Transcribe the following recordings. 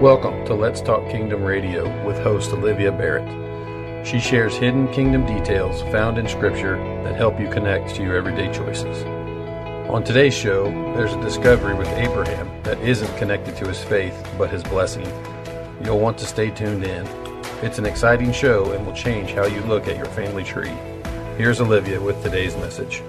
Welcome to Let's Talk Kingdom Radio with host Olivia Barrett. She shares hidden kingdom details found in Scripture that help you connect to your everyday choices. On today's show, there's a discovery with Abraham that isn't connected to his faith but his blessing. You'll want to stay tuned in. It's an exciting show and will change how you look at your family tree. Here's Olivia with today's message.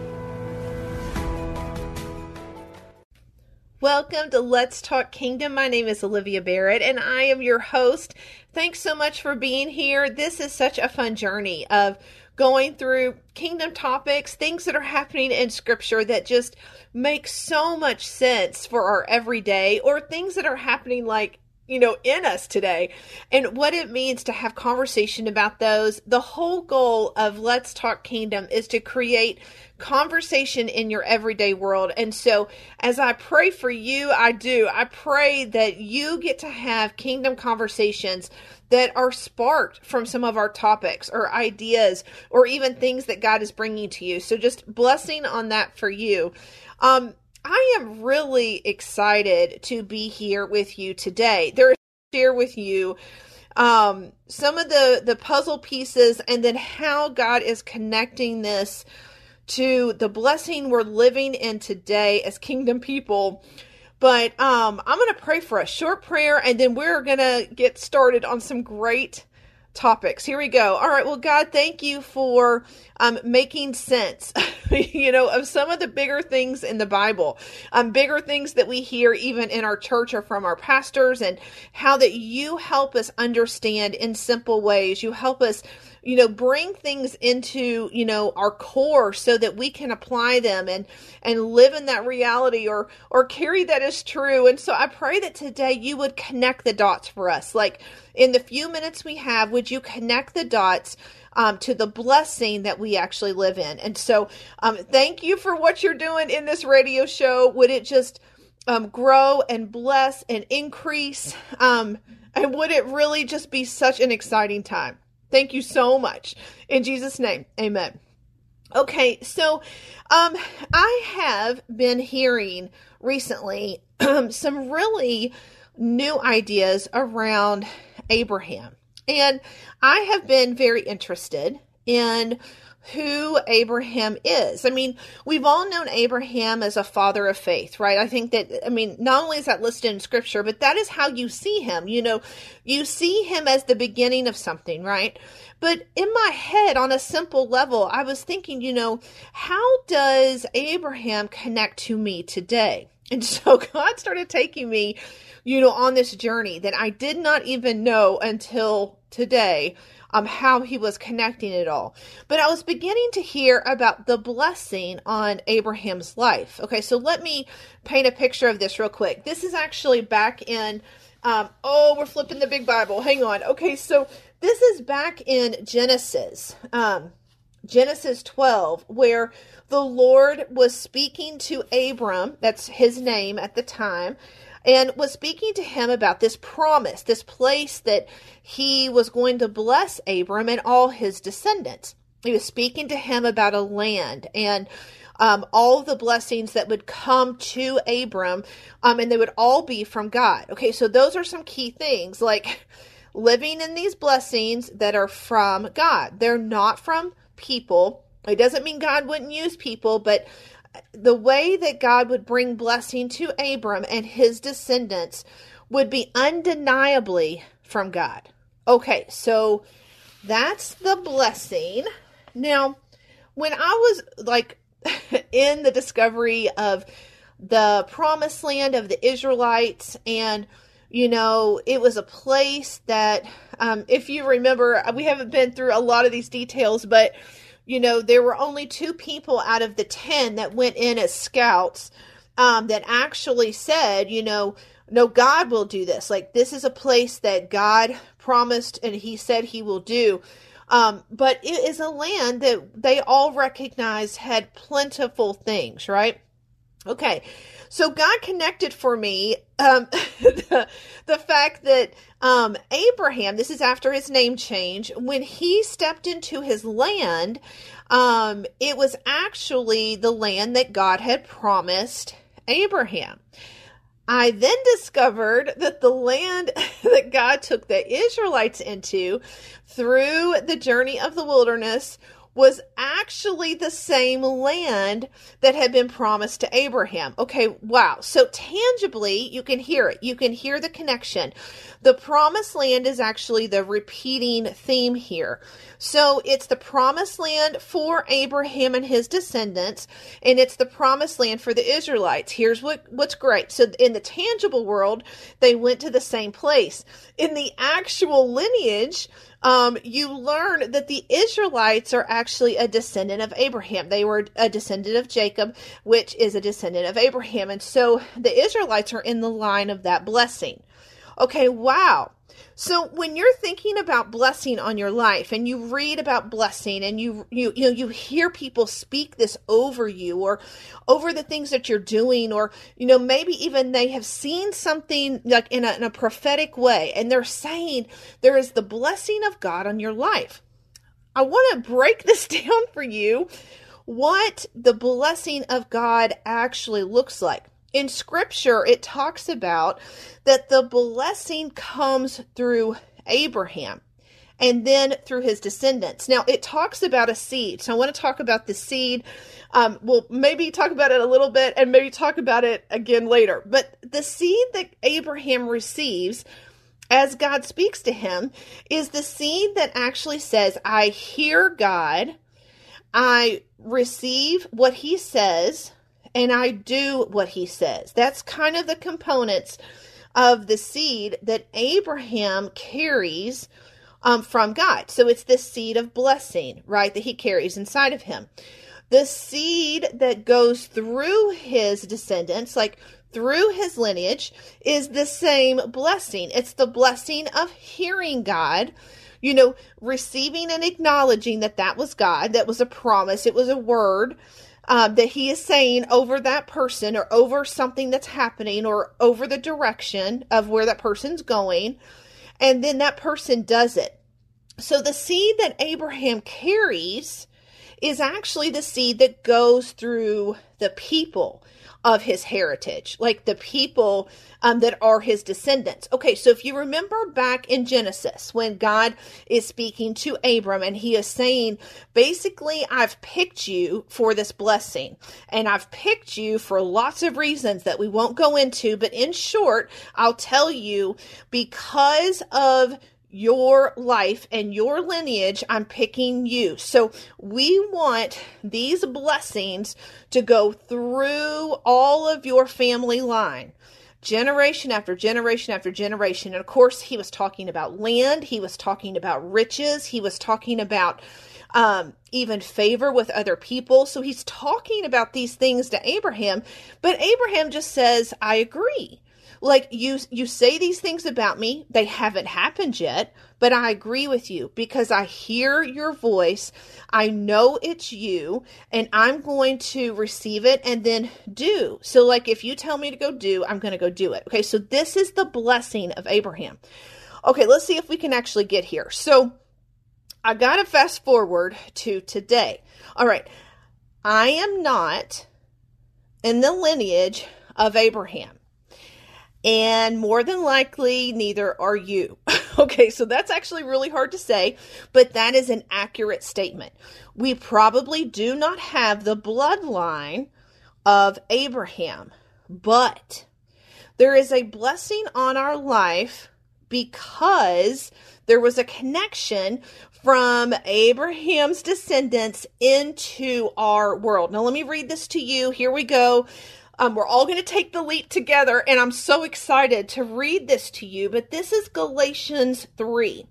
Welcome to Let's Talk Kingdom. My name is Olivia Barrett and I am your host. Thanks so much for being here. This is such a fun journey of going through kingdom topics, things that are happening in scripture that just make so much sense for our everyday or things that are happening like you know, in us today and what it means to have conversation about those. The whole goal of Let's Talk Kingdom is to create conversation in your everyday world. And so, as I pray for you, I do. I pray that you get to have kingdom conversations that are sparked from some of our topics or ideas or even things that God is bringing to you. So, just blessing on that for you. Um, I am really excited to be here with you today. There is share with you um, some of the the puzzle pieces and then how God is connecting this to the blessing we're living in today as kingdom people. But um, I'm going to pray for a short prayer and then we're going to get started on some great topics. Here we go. All right. Well, God, thank you for um, making sense, you know, of some of the bigger things in the Bible, um, bigger things that we hear even in our church or from our pastors, and how that you help us understand in simple ways. You help us you know bring things into you know our core so that we can apply them and and live in that reality or or carry that as true. And so i pray that today you would connect the dots for us. Like in the few minutes we have would you connect the dots um, to the blessing that we actually live in? And so um, thank you for what you're doing in this radio show. Would it just um, grow and bless and increase? Um, and would it really just be such an exciting time Thank you so much. In Jesus' name, amen. Okay, so um, I have been hearing recently some really new ideas around Abraham. And I have been very interested in who Abraham is. I mean, we've all known Abraham as a father of faith, right? I think that, I mean, not only is that listed in scripture, but that is how you see him. You know, you see him as the beginning of something, right? But in my head, on a simple level, I was thinking, you know, how does Abraham connect to me today? And so God started taking me, you know, on this journey that I did not even know until today um, how he was connecting it all. But I was beginning to hear about the blessing on Abraham's life. Okay, so let me paint a picture of this real quick. This is actually back in, um, oh, we're flipping the big Bible. Hang on. Okay, so this is back in Genesis, um, Genesis 12, where the Lord was speaking to Abram, that's his name at the time, and was speaking to him about this promise, this place that he was going to bless Abram and all his descendants. He was speaking to him about a land and um, all the blessings that would come to Abram, um, and they would all be from God. Okay, so those are some key things like living in these blessings that are from God. They're not from people. It doesn't mean God wouldn't use people, but the way that God would bring blessing to Abram and his descendants would be undeniably from God. Okay, so that's the blessing. Now, when I was like in the discovery of the promised land of the Israelites, and you know, it was a place that, um, if you remember, we haven't been through a lot of these details, but you know, there were only two people out of the 10 that went in as scouts. um, that actually said, you know, no, God will do this. Like, this is a place that God promised and He said He will do. Um, but it is a land that they all recognized had plentiful things, right? Okay, so God connected for me um, the, the fact that um, Abraham, this is after his name change, when he stepped into his land, um, it was actually the land that God had promised Abraham. I then discovered that the land that God took the Israelites into through the journey of the wilderness was actually the same land that had been promised to Abraham. Okay, wow. So tangibly, you can hear it. You can hear the connection. The promised land is actually the repeating theme here. So it's the promised land for Abraham and his descendants, and it's the promised land for the Israelites. Here's what, what's great. So in the tangible world, they went to the same place. In the actual lineage, um, you learn that the Israelites are actually a descendant of Abraham. They were a descendant of Jacob, which is a descendant of Abraham. And so the Israelites are in the line of that blessing. Okay, wow. So when you're thinking about blessing on your life and you read about blessing and you you you know you hear people speak this over you or over the things that you're doing or you know maybe even they have seen something like in a, in a prophetic way and they're saying there is the blessing of God on your life. I want to break this down for you what the blessing of God actually looks like in scripture it talks about that the blessing comes through Abraham and then through his descendants. Now it talks about a seed. So I want to talk about the seed. Um, we'll maybe talk about it a little bit and maybe talk about it again later. But the seed that Abraham receives as God speaks to him is the seed that actually says, I hear God, I receive what he says, and I do what he says. That's kind of the components of the seed that Abraham carries um, from God. So it's the seed of blessing, right, that he carries inside of him. The seed that goes through his descendants, like through his lineage, is the same blessing. It's the blessing of hearing God you know, receiving and acknowledging that that was God, that was a promise, it was a word, um, that he is saying over that person or over something that's happening or over the direction of where that person's going. And then that person does it. So the seed that Abraham carries is actually the seed that goes through the people of his heritage, like the people um, that are his descendants. Okay, so if you remember back in Genesis when God is speaking to Abram and he is saying, basically, I've picked you for this blessing, and I've picked you for lots of reasons that we won't go into, but in short, I'll tell you because of your life and your lineage, I'm picking you. So we want these blessings to go through all of your family line. Generation after generation after generation. And of course, he was talking about land. He was talking about riches. He was talking about um, even favor with other people. So he's talking about these things to Abraham. But Abraham just says, I agree like you you say these things about me. They haven't happened yet but i agree with you because i hear your voice. I know it's you and i'm going to receive it and then do. So like if you tell me to go do i'm going to go do it. Okay so this is the blessing of abraham. Okay let's see if we can actually get here. So i gotta fast forward to today. All right. I am not in the lineage of abraham and more than likely, neither are you. okay, so that's actually really hard to say, but that is an accurate statement. We probably do not have the bloodline of Abraham, but there is a blessing on our life because there was a connection from Abraham's descendants into our world. Now, let me read this to you. Here we go. Um, we're all going to take the leap together, and I'm so excited to read this to you. But this is Galatians 3.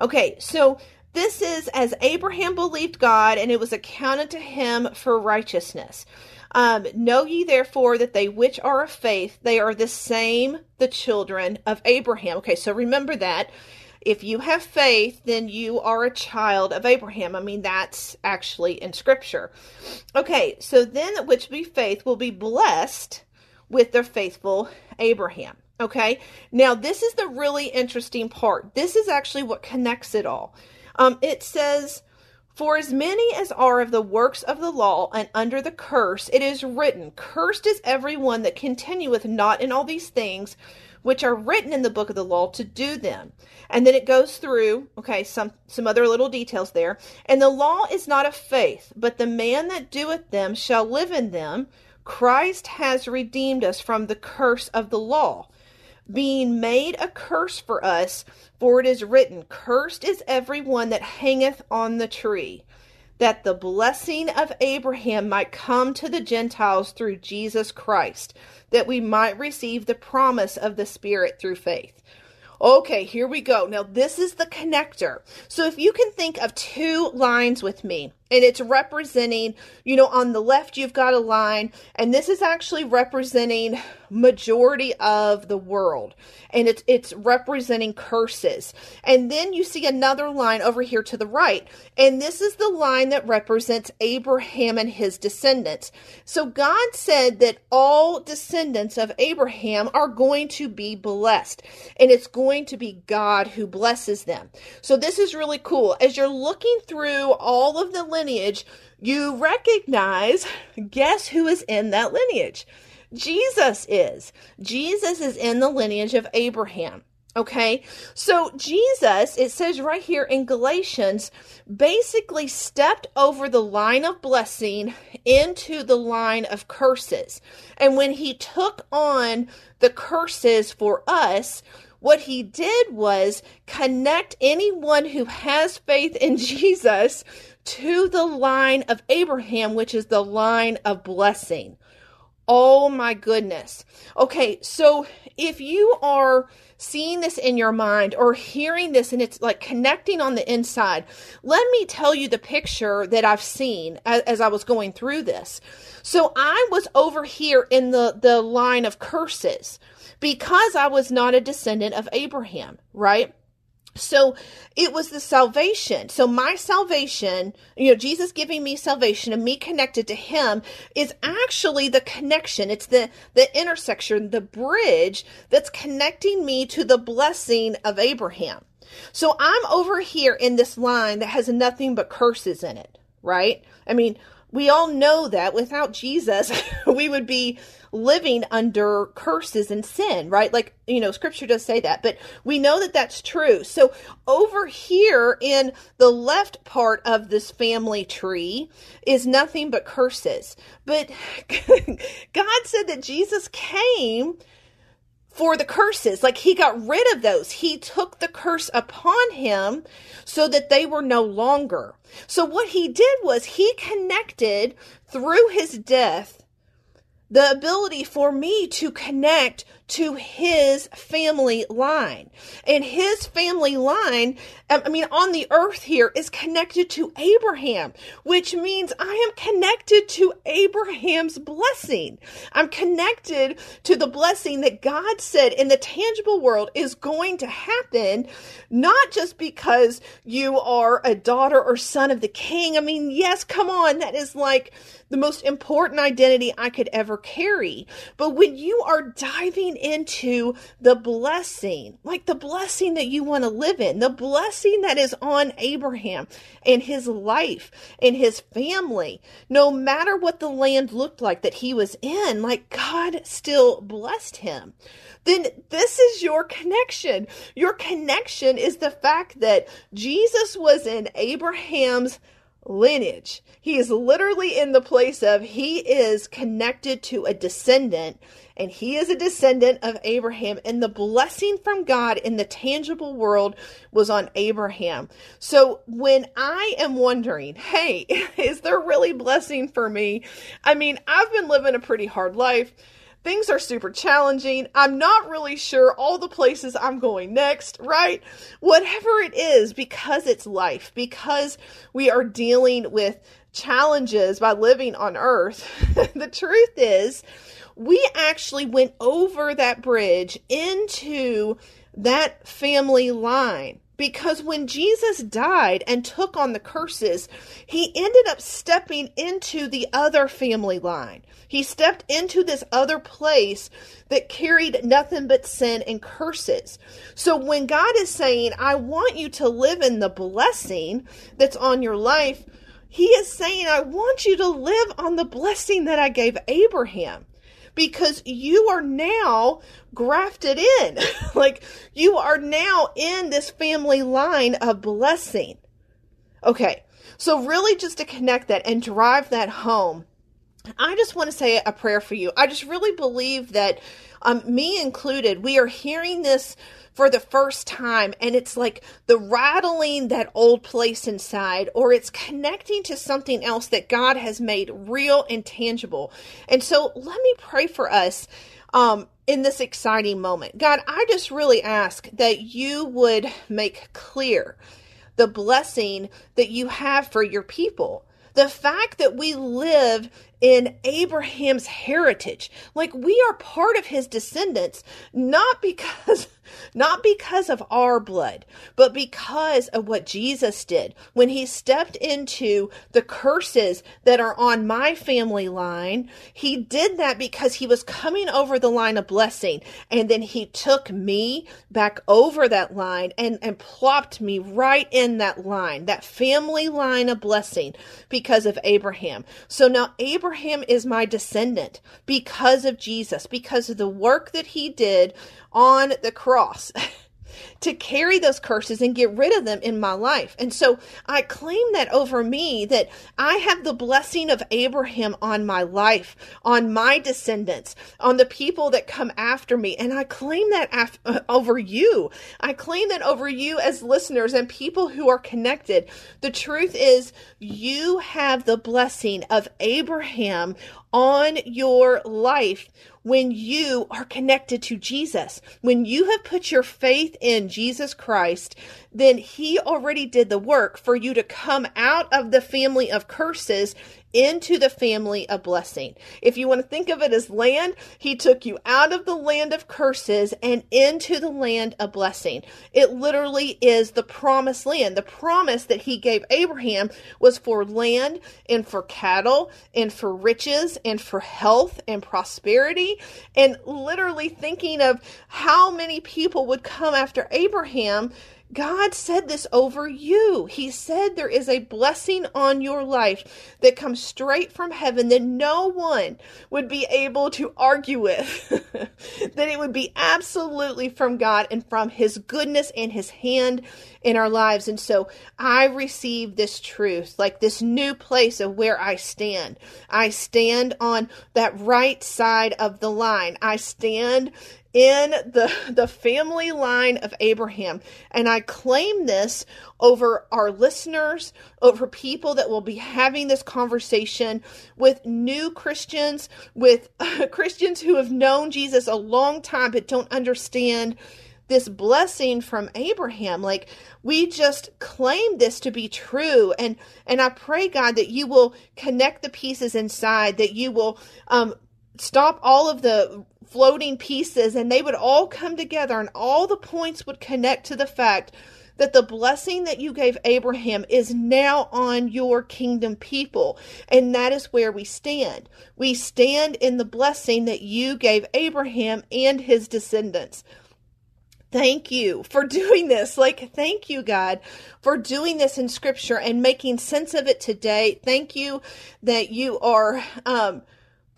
Okay, so this is as Abraham believed God, and it was accounted to him for righteousness. Um, know ye therefore that they which are of faith, they are the same, the children of Abraham. Okay, so remember that. If you have faith, then you are a child of Abraham. I mean, that's actually in scripture. Okay, so then which be faith will be blessed with their faithful Abraham. Okay, now this is the really interesting part. This is actually what connects it all. Um, it says, For as many as are of the works of the law and under the curse, it is written, Cursed is everyone that continueth not in all these things which are written in the book of the law to do them. And then it goes through, okay, some some other little details there. And the law is not of faith, but the man that doeth them shall live in them. Christ has redeemed us from the curse of the law being made a curse for us, for it is written, Cursed is every one that hangeth on the tree, that the blessing of Abraham might come to the Gentiles through Jesus Christ, that we might receive the promise of the Spirit through faith. Okay, here we go. Now, this is the connector. So, if you can think of two lines with me, and it's representing, you know, on the left, you've got a line, and this is actually representing majority of the world and it's it's representing curses. And then you see another line over here to the right and this is the line that represents Abraham and his descendants. So God said that all descendants of Abraham are going to be blessed and it's going to be God who blesses them. So this is really cool. As you're looking through all of the lineage you recognize guess who is in that lineage Jesus is. Jesus is in the lineage of Abraham. Okay, so Jesus, it says right here in Galatians, basically stepped over the line of blessing into the line of curses. And when he took on the curses for us, what he did was connect anyone who has faith in Jesus to the line of Abraham, which is the line of blessing. Oh my goodness. Okay, so if you are seeing this in your mind or hearing this and it's like connecting on the inside, let me tell you the picture that I've seen as, as I was going through this. So I was over here in the, the line of curses because I was not a descendant of Abraham, right? So it was the salvation. So my salvation, you know, Jesus giving me salvation and me connected to him is actually the connection. It's the the intersection, the bridge that's connecting me to the blessing of Abraham. So I'm over here in this line that has nothing but curses in it, right? I mean, we all know that without Jesus, we would be living under curses and sin, right? Like, you know, scripture does say that, but we know that that's true. So over here in the left part of this family tree is nothing but curses. But God said that Jesus came for the curses. Like he got rid of those. He took the curse upon him so that they were no longer. So what he did was he connected through his death the ability for me to connect to his family line. And his family line, um, I mean, on the earth here is connected to Abraham, which means I am connected to Abraham's blessing. I'm connected to the blessing that God said in the tangible world is going to happen, not just because you are a daughter or son of the king. I mean, yes, come on, that is like the most important identity I could ever carry. But when you are diving into the blessing, like the blessing that you want to live in, the blessing that is on Abraham and his life and his family, no matter what the land looked like that he was in, like God still blessed him then this is your connection. Your connection is the fact that Jesus was in Abraham's lineage. He is literally in the place of he is connected to a descendant and he is a descendant of Abraham and the blessing from God in the tangible world was on Abraham. So when I am wondering, hey, is there really blessing for me? I mean, I've been living a pretty hard life. Things are super challenging. I'm not really sure all the places I'm going next, right? Whatever it is, because it's life, because we are dealing with challenges by living on earth. the truth is, we actually went over that bridge into that family line because when Jesus died and took on the curses, he ended up stepping into the other family line. He stepped into this other place that carried nothing but sin and curses. So when God is saying, I want you to live in the blessing that's on your life, he is saying, I want you to live on the blessing that I gave Abraham because you are now grafted in. like you are now in this family line of blessing. Okay. So really just to connect that and drive that home, I just want to say a prayer for you. I just really believe that um, me included, we are hearing this for the first time and it's like the rattling that old place inside or it's connecting to something else that God has made real and tangible. And so let me pray for us um, in this exciting moment. God, I just really ask that you would make clear the blessing that you have for your people. The fact that we live in Abraham's heritage. Like we are part of his descendants, not because not because of our blood, but because of what Jesus did when he stepped into the curses that are on my family line. He did that because he was coming over the line of blessing. And then he took me back over that line and, and plopped me right in that line, that family line of blessing because of Abraham. So now Abraham is my descendant because of Jesus, because of the work that he did on the cross. to carry those curses and get rid of them in my life. And so I claim that over me that I have the blessing of Abraham on my life, on my descendants, on the people that come after me. And I claim that af- uh, over you. I claim that over you as listeners and people who are connected. The truth is, you have the blessing of Abraham on your life when you are connected to Jesus. When you have put your faith in Jesus Christ, then He already did the work for you to come out of the family of curses into the family of blessing. If you want to think of it as land, he took you out of the land of curses and into the land of blessing. It literally is the promised land. The promise that he gave Abraham was for land and for cattle and for riches and for health and prosperity. And literally thinking of how many people would come after Abraham God said this over you. He said there is a blessing on your life that comes straight from heaven that no one would be able to argue with. that it would be absolutely from God and from His goodness and His hand in our lives. And so I receive this truth, like this new place of where I stand. I stand on that right side of the line. I stand in the, the family line of Abraham. And I claim this over our listeners, over people that will be having this conversation with new Christians, with Christians who have known Jesus a long time but don't understand this blessing from Abraham. Like we just claim this to be true. And and I pray, God, that you will connect the pieces inside, that you will um stop all of the floating pieces and they would all come together and all the points would connect to the fact that the blessing that you gave Abraham is now on your kingdom people. And that is where we stand. We stand in the blessing that you gave Abraham and his descendants. Thank you for doing this. Like, thank you, God, for doing this in scripture and making sense of it today. Thank you that you are, um,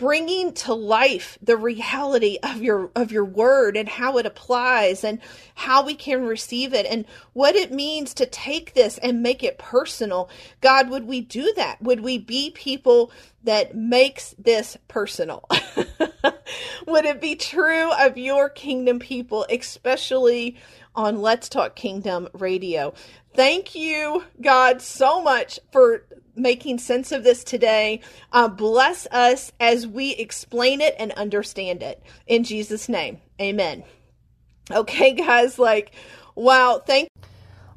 bringing to life the reality of your of your word and how it applies and how we can receive it and what it means to take this and make it personal. God would we do that? Would we be people that makes this personal? Would it be true of your kingdom people especially on let's talk kingdom radio? Thank you god so much for making sense of this today. Uh, bless us as we explain it and understand it. In Jesus' name, amen. Okay, guys, like, wow, thank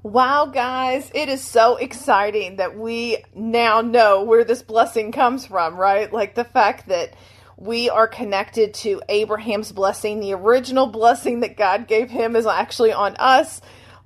Wow, guys, it is so exciting that we now know where this blessing comes from, right? Like the fact that we are connected to Abraham's blessing. The original blessing that God gave him is actually on us.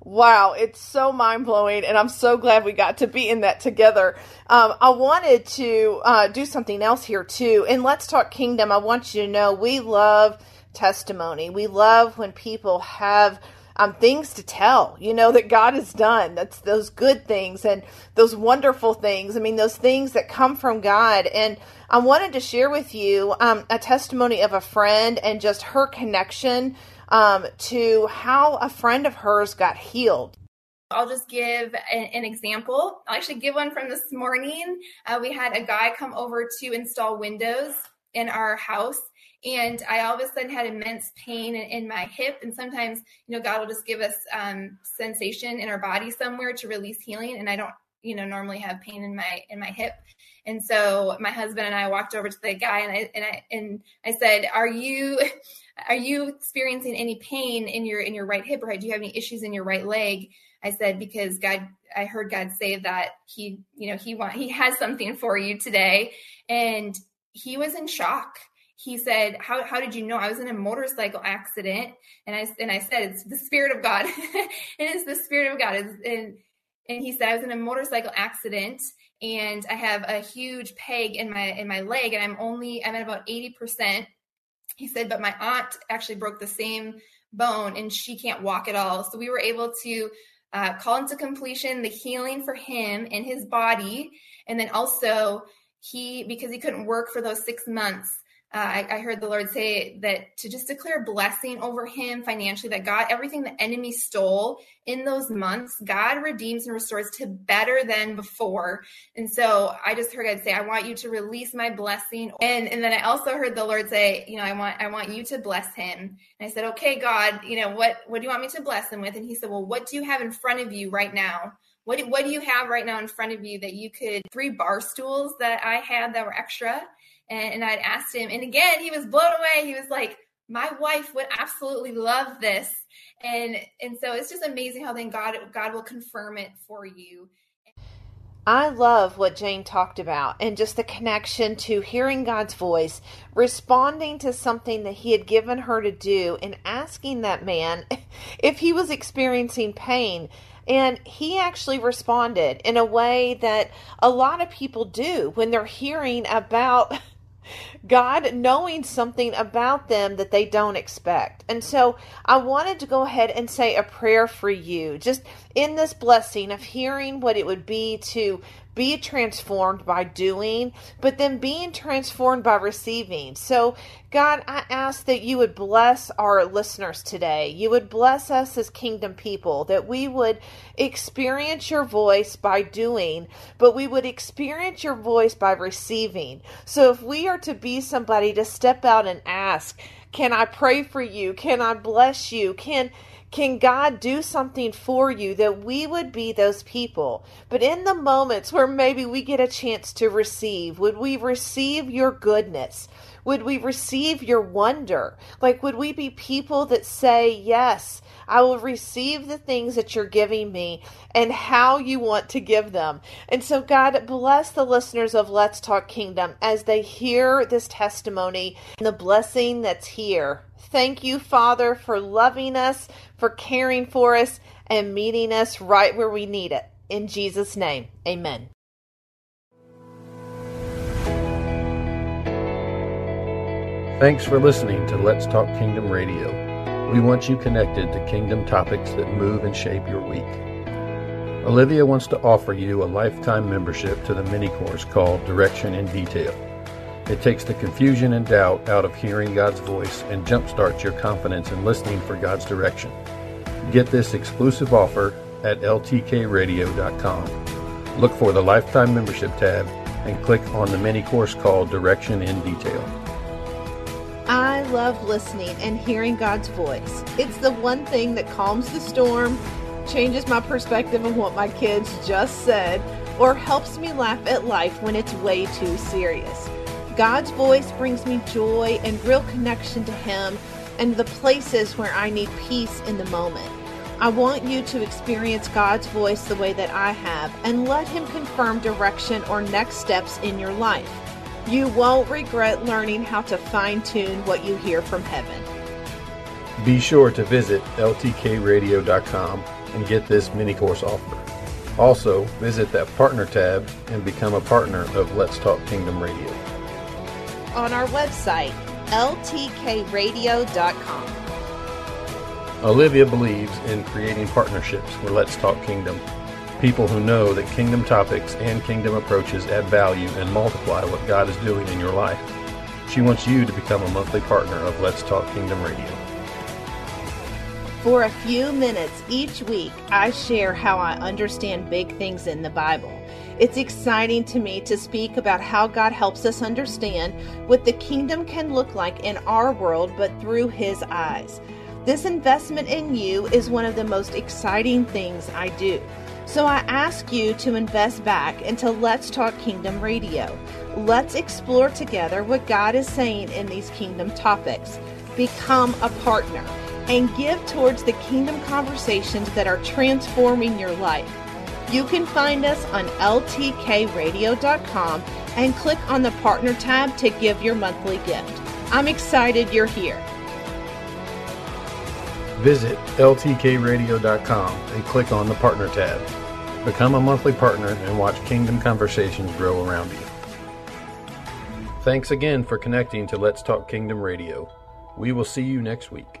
Wow, it's so mind blowing, and I'm so glad we got to be in that together. Um, I wanted to uh, do something else here too. And Let's Talk Kingdom, I want you to know we love testimony. We love when people have um, things to tell, you know, that God has done. That's those good things and those wonderful things. I mean, those things that come from God. And I wanted to share with you um, a testimony of a friend and just her connection um, to how a friend of hers got healed. I'll just give an, an, example. I'll actually give one from this morning. Uh, we had a guy come over to install windows in our house and I all of a sudden had immense pain in, in, my hip. And sometimes, you know, God will just give us um, sensation in our body somewhere to release healing. And I don't, you know, normally have pain in my in my hip. And so my husband and I walked over to the guy and I and I and I said, "Are you are you experiencing any pain in your in your right hip or do you have any issues in your right leg?" I said because God I heard God say that he, you know, he want he has something for you today and he was in shock he said, how, how did you know? I was in a motorcycle accident. And I, and I said, it's the spirit of God. and it is the spirit of God. and, and he said, I was in a motorcycle accident and I have a huge peg in my, in my leg and I'm only, I'm at about 80%. He said, but my aunt actually broke the same bone and she can't walk at all. So we were able to uh, call into completion the healing for him in his body. And then also he, because he couldn't work for those six months, uh, I, I, heard the Lord say that to just declare blessing over him financially, that God, everything the enemy stole in those months, God redeems and restores to better than before. And so I just heard God say, I want you to release my blessing. And, and then I also heard the Lord say, you know, I want, I want you to bless him. And I said, okay, God, you know, what, what do you want me to bless him with? And he said, well, what do you have in front of you right now? What, what do you have right now in front of you that you could, three bar stools that I had that were extra and, and I'd asked him, and again, he was blown away. He was like, my wife would absolutely love this. And and so it's just amazing how then God God will confirm it for you. I love what Jane talked about and just the connection to hearing God's voice, responding to something that He had given her to do, and asking that man if he was experiencing pain. And he actually responded in a way that a lot of people do when they're hearing about God knowing something about them that they don't expect. And so I wanted to go ahead and say a prayer for you, just in this blessing of hearing what it would be to be transformed by doing, but then being transformed by receiving. So, God, I ask that you would bless our listeners today. You would bless us as kingdom people, that we would experience your voice by doing, but we would experience your voice by receiving. So, if we are to be somebody to step out and ask, can I pray for you? Can I bless you? Can can God do something for you that we would be those people? But in the moments where maybe we get a chance to receive, would we receive your goodness? Would we receive your wonder? Like, would we be people that say, Yes, I will receive the things that you're giving me and how you want to give them? And so, God, bless the listeners of Let's Talk Kingdom as they hear this testimony and the blessing that's here. Thank you, Father, for loving us, for caring for us, and meeting us right where we need it. In Jesus' name, amen. Thanks for listening to Let's Talk Kingdom Radio. We want you connected to kingdom topics that move and shape your week. Olivia wants to offer you a lifetime membership to the mini course called Direction in Detail. It takes the confusion and doubt out of hearing God's voice and jumpstarts your confidence in listening for God's direction. Get this exclusive offer at ltkradio.com. Look for the Lifetime Membership tab and click on the mini course called Direction in Detail. Love listening and hearing God's voice. It's the one thing that calms the storm, changes my perspective on what my kids just said, or helps me laugh at life when it's way too serious. God's voice brings me joy and real connection to Him and the places where I need peace in the moment. I want you to experience God's voice the way that I have and let Him confirm direction or next steps in your life. You won't regret learning how to fine tune what you hear from heaven. Be sure to visit ltkradio.com and get this mini course offer. Also, visit that partner tab and become a partner of Let's Talk Kingdom Radio. On our website, ltkradio.com. Olivia believes in creating partnerships where Let's Talk Kingdom. People who know that kingdom topics and kingdom approaches add value and multiply what God is doing in your life. She wants you to become a monthly partner of Let's Talk Kingdom Radio. For a few minutes each week, I share how I understand big things in the Bible. It's exciting to me to speak about how God helps us understand what the kingdom can look like in our world, but through His eyes. This investment in you is one of the most exciting things I do. So I ask you to invest back into Let's Talk Kingdom Radio. Let's explore together what God is saying in these kingdom topics. Become a partner and give towards the kingdom conversations that are transforming your life. You can find us on ltkradio.com and click on the partner tab to give your monthly gift. I'm excited you're here. Visit ltkradio.com and click on the partner tab. Become a monthly partner and watch Kingdom Conversations grow around you. Thanks again for connecting to Let's Talk Kingdom Radio. We will see you next week.